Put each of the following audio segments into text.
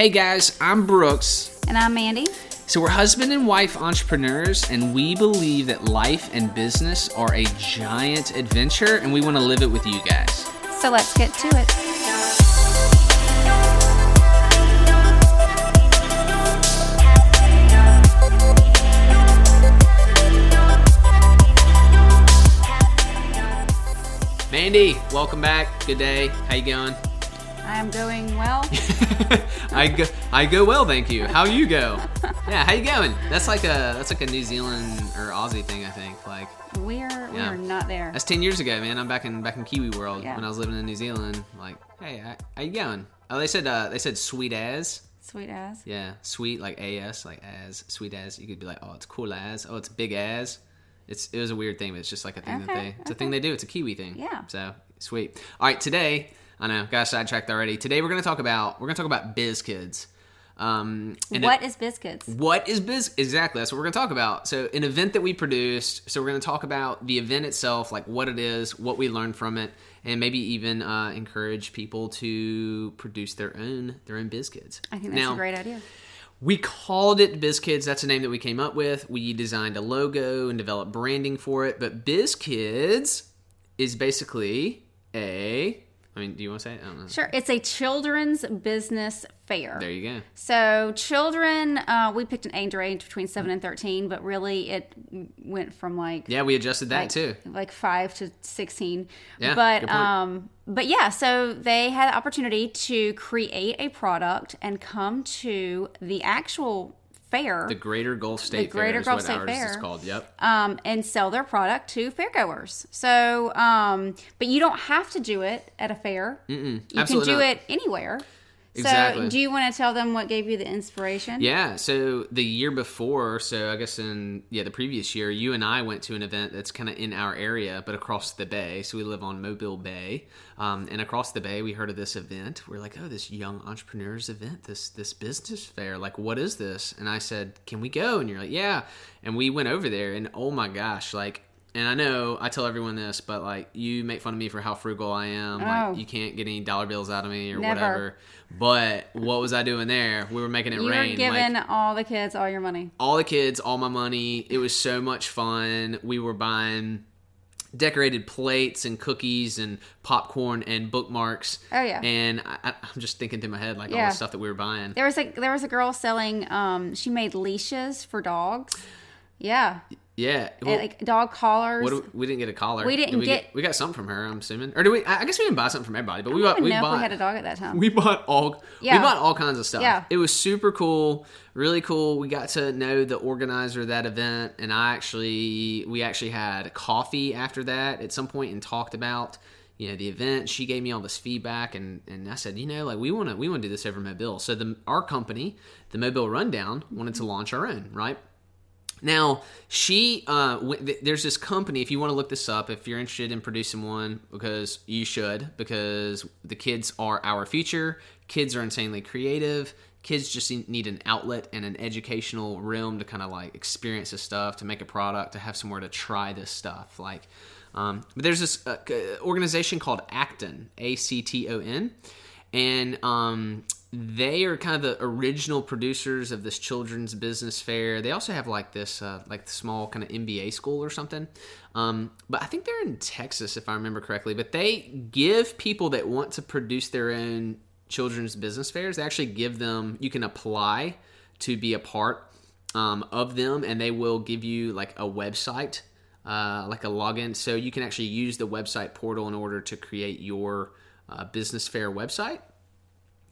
Hey guys, I'm Brooks. And I'm Mandy. So, we're husband and wife entrepreneurs, and we believe that life and business are a giant adventure, and we want to live it with you guys. So, let's get to it. Mandy, welcome back. Good day. How you going? I'm going well. I go, I go well, thank you. How you go? Yeah, how you going? That's like a that's like a New Zealand or Aussie thing, I think. Like We're Yeah. we're not there. that's ten years ago, man. I'm back in back in Kiwi world Yeah. when I was living in New Zealand. Like, hey, how, how you going? Oh, they said uh, they said sweet as. Sweet ass. Yeah, sweet like as like as sweet as. You could be like, oh, it's cool as. Oh, it's big as. It's it was a weird thing, but it's just like a thing that Okay, they it's a thing they do. It's a Kiwi thing. Yeah. So sweet. All right, today I know got sidetracked already. Today we're gonna talk about we're gonna talk about biz kids. Um, and What is biz kids? what is biz? Exactly, that's what we're going to talk about. So, an event that we produced. So, we're going to talk about the event itself, like what it is, what we learned from it, and maybe even uh, encourage people to produce their own their own biz kids. I think that's now, a great idea. we called it BizKids. That's a name that we came up with. We designed a logo and developed branding for it. But BizKids is basically a. I mean, do you want to say it? I don't know. Sure. It's a children's business fair. There you go. So children, uh, we picked an age range between seven and thirteen, but really it went from like Yeah, we adjusted that like, too. like five to sixteen. Yeah, but um, but yeah, so they had the opportunity to create a product and come to the actual fair The Greater Gulf State Fair Greater is Gulf what State ours is called. Yep. um, and sell their product to fairgoers. So, um, but you don't have to do it at a fair. Mm-mm, you can do not. it anywhere. Exactly. So, do you want to tell them what gave you the inspiration? Yeah, so the year before, so I guess in yeah the previous year, you and I went to an event that's kind of in our area, but across the bay. So we live on Mobile Bay, um, and across the bay, we heard of this event. We're like, oh, this young entrepreneurs event, this this business fair. Like, what is this? And I said, can we go? And you're like, yeah. And we went over there, and oh my gosh, like. And I know I tell everyone this, but like you make fun of me for how frugal I am. Oh. Like you can't get any dollar bills out of me or Never. whatever. But what was I doing there? We were making it You were rain. giving like, all the kids all your money. all the kids, all my money. It was so much fun. We were buying decorated plates and cookies and popcorn and bookmarks. Oh, yeah. And I, I'm just thinking through my head like all the stuff that we were buying. There was a there was a girl selling. Um, she made leashes for dogs. Yeah, Yeah. and, like dog collars. what do we, we didn't get a collar. We didn't Did we get- We got something from her. I'm assuming. Or do we? I guess we didn't buy something from everybody, but we bought. We know bought. we had a dog at that time. We bought all Yeah. we bought all kinds of stuff. Yeah. It was super cool, really cool. We got to know the organizer of that event and I actually we actually had coffee after that at some point and talked about you know the event. She gave me all this feedback and and I said, you know, like we want to we want to do this over Mobile. So the our company, the Mobile Rundown, wanted to launch our own, right? Now, she, uh, there's this company, if you want to look this up, if you're interested in producing one, because you should, because the kids are our future. Kids are insanely creative. Kids just need an outlet and an educational realm to kind of like experience this stuff, to make a product, to have somewhere to try this stuff. Like, um, but there's this uh, organization called Acton, A C T O N, and um, they are kind of the original producers of this children's business fair. They also have like this, uh, like small kind of MBA school or something. Um, but I think they're in Texas, if I remember correctly. But they give people that want to produce their own children's business fairs. They actually give them. You can apply to be a part um, of them, and they will give you like a website, uh, like a login, so you can actually use the website portal in order to create your uh, business fair website.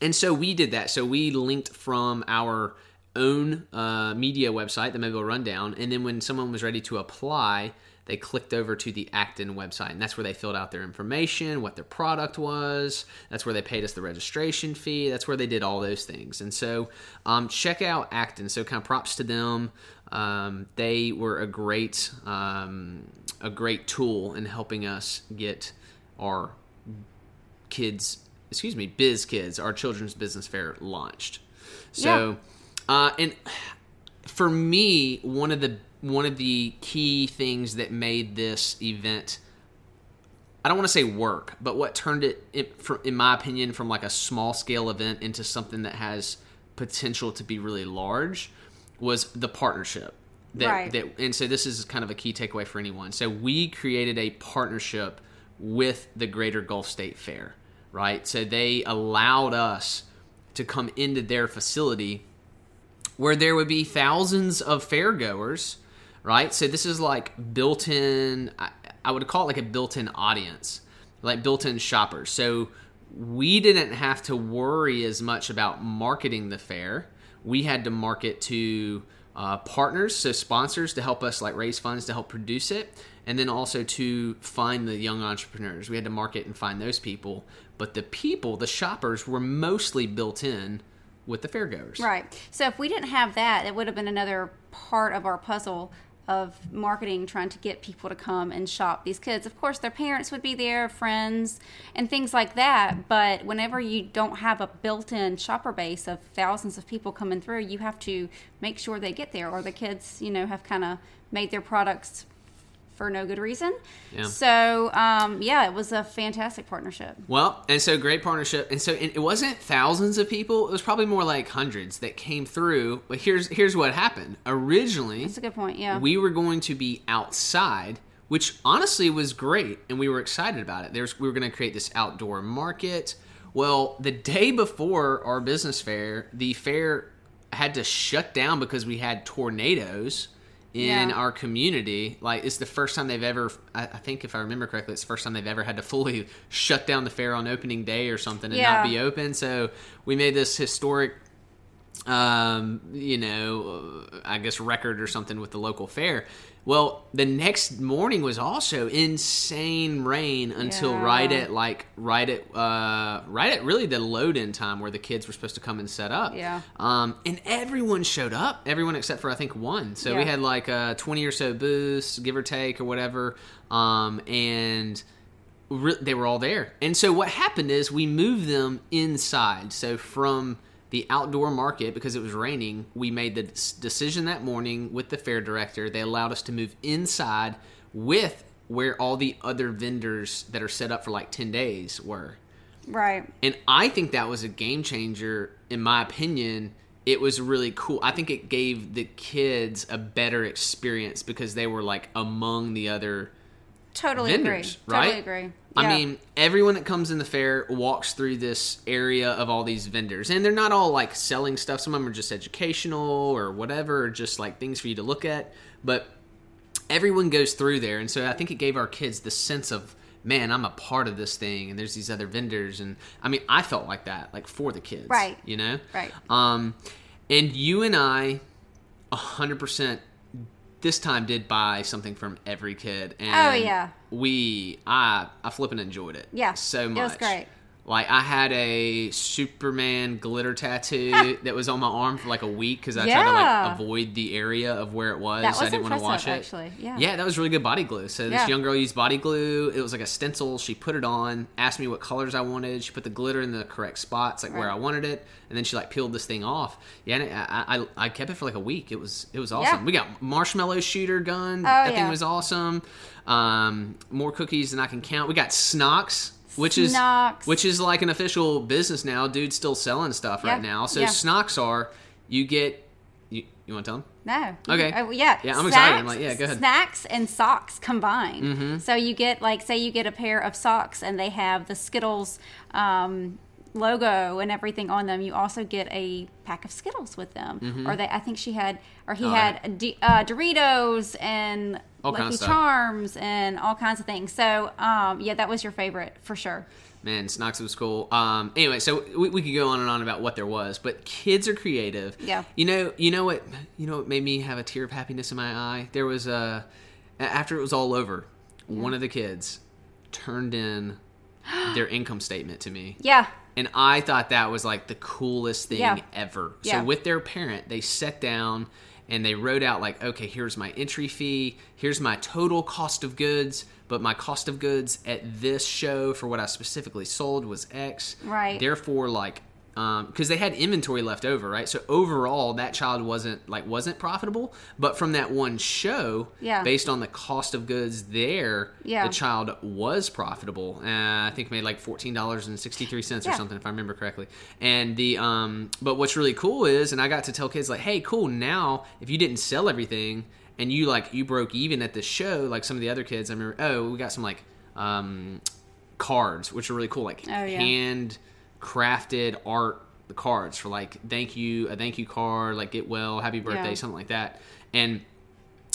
And so we did that. So we linked from our own uh, media website, the Mobile Rundown, and then when someone was ready to apply, they clicked over to the Acton website, and that's where they filled out their information, what their product was. That's where they paid us the registration fee. That's where they did all those things. And so, um, check out Acton. So, kind of props to them. Um, they were a great, um, a great tool in helping us get our kids, excuse me, biz kids, our children's business fair launched. So, uh, and for me, one of the one of the key things that made this event I don't want to say work, but what turned it, it from, in my opinion, from like a small scale event into something that has potential to be really large was the partnership. That, Right. that and so this is kind of a key takeaway for anyone. So we created a partnership with the Greater Gulf State Fair, right? So they allowed us to come into their facility where there would be thousands of fairgoers, right? So this is like built-in. I, I would call it like a built-in audience, like built-in shoppers. So we didn't have to worry as much about marketing the fair. We had to market to uh, partners, so sponsors to help us like raise funds to help produce it, and then also to find the young entrepreneurs. We had to market and find those people, but the people, the shoppers, were mostly built in with the fairgoers. Right. So if we didn't have that, it would have been another part of our puzzle of marketing, trying to get people to come and shop these kids. Of course, their parents would be there, friends, and things like that. But whenever you don't have a built in shopper base of thousands of people coming through, you have to make sure they get there, or the kids, you know, have kind of made their products for no good reason. Yeah. So, um, yeah, it was a fantastic partnership. Well, and so great partnership, and so it, it wasn't thousands of people; it was probably more like hundreds that came through. But here's here's what happened. Originally, That's a good point. Yeah. we were going to be outside, which honestly was great, and we were excited about it. There's we were going to create this outdoor market. Well, the day before our business fair, the fair had to shut down because we had tornadoes in Yeah. our community. Like it's the first time they've ever, I I think if I remember correctly, it's the first time they've ever had to fully shut down the fair on opening day or something and Yeah. not be open. So we made this historic um, you know, I guess record or something with the local fair. Well, the next morning was also insane rain until Yeah. right at like right at uh right at really the load in time where the kids were supposed to come and set up. Yeah. Um, and everyone showed up, everyone except for I think one. So we had like uh, twenty or so booths, give or take or whatever. Um, and re- they were all there. And so what happened is we moved them inside. So from the outdoor market because it was raining, we made the decision that morning with the fair director. They allowed us to move inside with where all the other vendors that are set up for like 10 days were. right. And I think that was a game changer, in my opinion. It was really cool. I think it gave the kids a better experience because they were like among the other Totally vendors, agree. right? Totally agree. I Yeah. mean, everyone that comes in the fair walks through this area of all these vendors, and they're not all like selling stuff. Some of them are just educational or whatever, or just like things for you to look at. But everyone goes through there, and so I think it gave our kids the sense of, man, I'm a part of this thing, and there's these other vendors, and I mean, I felt like that, like for the kids, Right. You know, Right. Um, and you and I, hundred percent this time did buy something from every kid oh, and Oh, yeah. we i i flipping enjoyed it Yeah, so much. it was great. Like i had a superman glitter tattoo that was on my arm for like a week because i tried to like avoid the area of where it was. Was i didn't want to wash it. actually. Yeah. yeah that was really good body glue. So this Yeah. young girl used body glue. It was like a stencil. She put it on asked me what colors i wanted. She put the glitter in the correct spots like where i wanted it. And then she like peeled this thing off. Yeah and I, I i kept it for like a week. It was it was awesome. Yeah. we got marshmallow shooter gun. Oh, that thing was awesome. Um more cookies than i can count. We got snocks which is which is like an official business now dude's still selling stuff Yeah. right now so Yeah. snocks are you get you, you want to tell them No. Okay. Oh, yeah. Yeah, I'm excited. I'm like, yeah, go ahead. Snacks and socks combined. Mm-hmm. So you get like, say, you get a pair of socks and they have the Skittles um, logo and everything on them. You also get a pack of Skittles with them. Or they, I think she had, or he Mm-hmm. Oh, had D, uh, Doritos and All kinds Lucky. Charms and all kinds of things. So um, yeah, that was your favorite for sure. Man, Snox was cool. Um, anyway, so we, we could go on and on about what there was, but kids are creative. Yeah. You know, you know what, you know what made me have a tear of happiness in my eye. There was a after it was all over, one of the kids turned in their income statement to me. Yeah. And I thought that was like the coolest thing Yeah. ever. Yeah. So with their parent, they sat down and they wrote out like, okay, here's my entry fee, here's my total cost of goods, but my cost of goods at this show for what I specifically sold was X. Right. Therefore, like because they had inventory left over, right? So overall, that child wasn't like wasn't profitable, but from that one show, Yeah. based on the cost of goods there, Yeah. the child was profitable. Uh, I think made like fourteen dollars and sixty three cents or something, if I remember correctly. And the um, but what's really cool is, and I got to tell kids like, hey, cool. Now, if you didn't sell everything and you like you broke even at the show, like some of the other kids, I remember, oh, we got some like um, cards, which are really cool, like Oh, yeah. hand crafted art the cards for like thank you a thank you card like get well happy birthday Yeah. something like that. And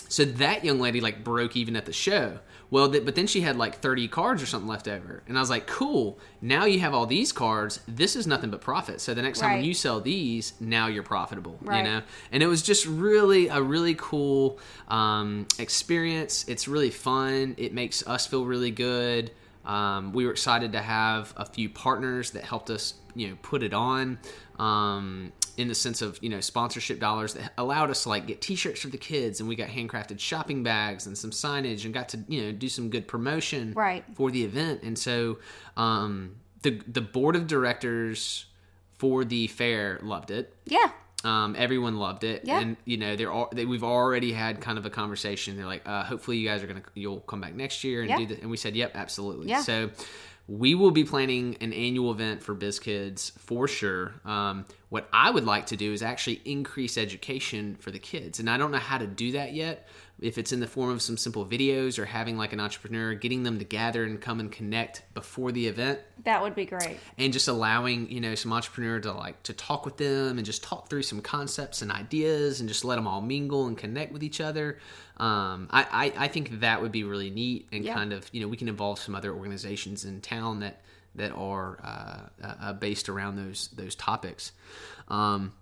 so that young lady like broke even at the show. Well th- but then she had like 30 cards or something left over. And i was like cool. Now you have all these cards. This is nothing but profit. So the next time when you sell these now you're profitable Right. you know? And it was just really a really cool um, experience. It's really fun. It makes us feel really good um, we were excited to have a few partners that helped us, you know, put it on. Um, in the sense of you know sponsorship dollars that allowed us to like get T-shirts for the kids, and we got handcrafted shopping bags and some signage, and got to you know do some good promotion Right. for the event. And so um, the the board of directors for the fair loved it. Yeah. Um, everyone loved it, Yeah. and you know they're all, they, we've already had kind of a conversation. They're like, uh, hopefully you guys are gonna you'll come back next year and Yeah. do that. And we said, yep, absolutely. Yeah. So we will be planning an annual event for Biz Kids for sure. Um, what I would like to do is actually increase education for the kids, and I don't know how to do that yet. If it's in the form of some simple videos or having like an entrepreneur, getting them to gather and come and connect before the event, That would be great. and just allowing you know some entrepreneur to like to talk with them and just talk through some concepts and ideas and just let them all mingle and connect with each other um, I, I i think that would be really neat and Yeah. kind of you know we can involve some other organizations in town that that are uh, uh, based around those those topics um,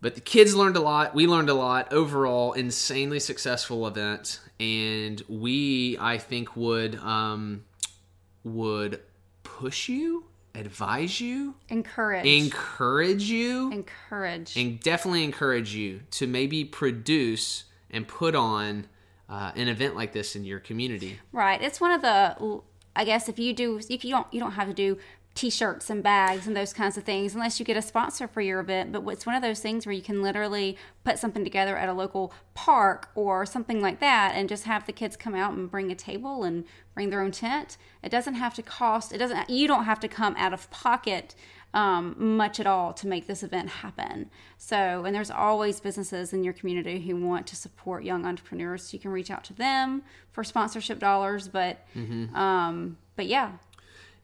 but the kids learned a lot. We learned a lot. Overall, insanely successful event, and we, I think, would um, would push you, advise you, Encourage. encourage you, Encourage. and definitely encourage you to maybe produce and put on uh, an event like this in your community. Right. It's one of the. I guess if you do, if you don't, you don't have to do T-shirts and bags and those kinds of things unless you get a sponsor for your event. But it's one of those things where you can literally put something together at a local park or something like that, and just have the kids come out and bring a table and bring their own tent. It doesn't have to cost. It doesn't. You don't have to come out of pocket um, much at all to make this event happen. So, and there's always businesses in your community who want to support young entrepreneurs. So you can reach out to them for sponsorship dollars. But, um, but yeah,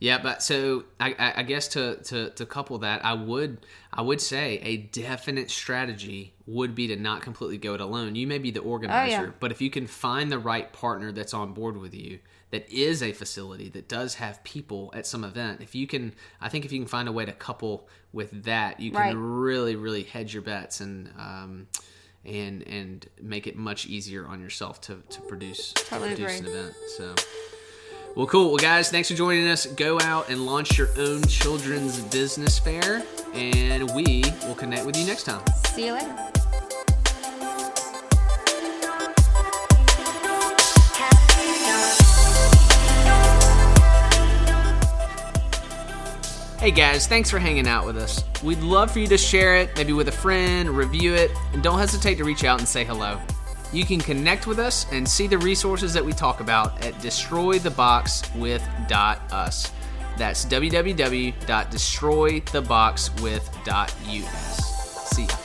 Yeah, but so I, I I guess to, to to couple that, I would I would say a definite strategy would be to not completely go it alone. You may be the organizer, but if you can find the right partner that's on board with you, that is a facility that does have people at some event, if you can, I think if you can find a way to couple with that, you can Right. really really hedge your bets and. Um, and and make it much easier on yourself to, to produce to produce agree. an event. So well, cool. Well, guys, thanks for joining us. Go out and launch your own children's business fair, and we will connect with you next time. see you later. Hey, guys, thanks for hanging out with us. We'd love for you to share it, maybe with a friend, review it, and don't hesitate to reach out and say hello. You can connect with us and see the resources that we talk about at destroytheboxwith.us. That's www.destroytheboxwith.us. See ya.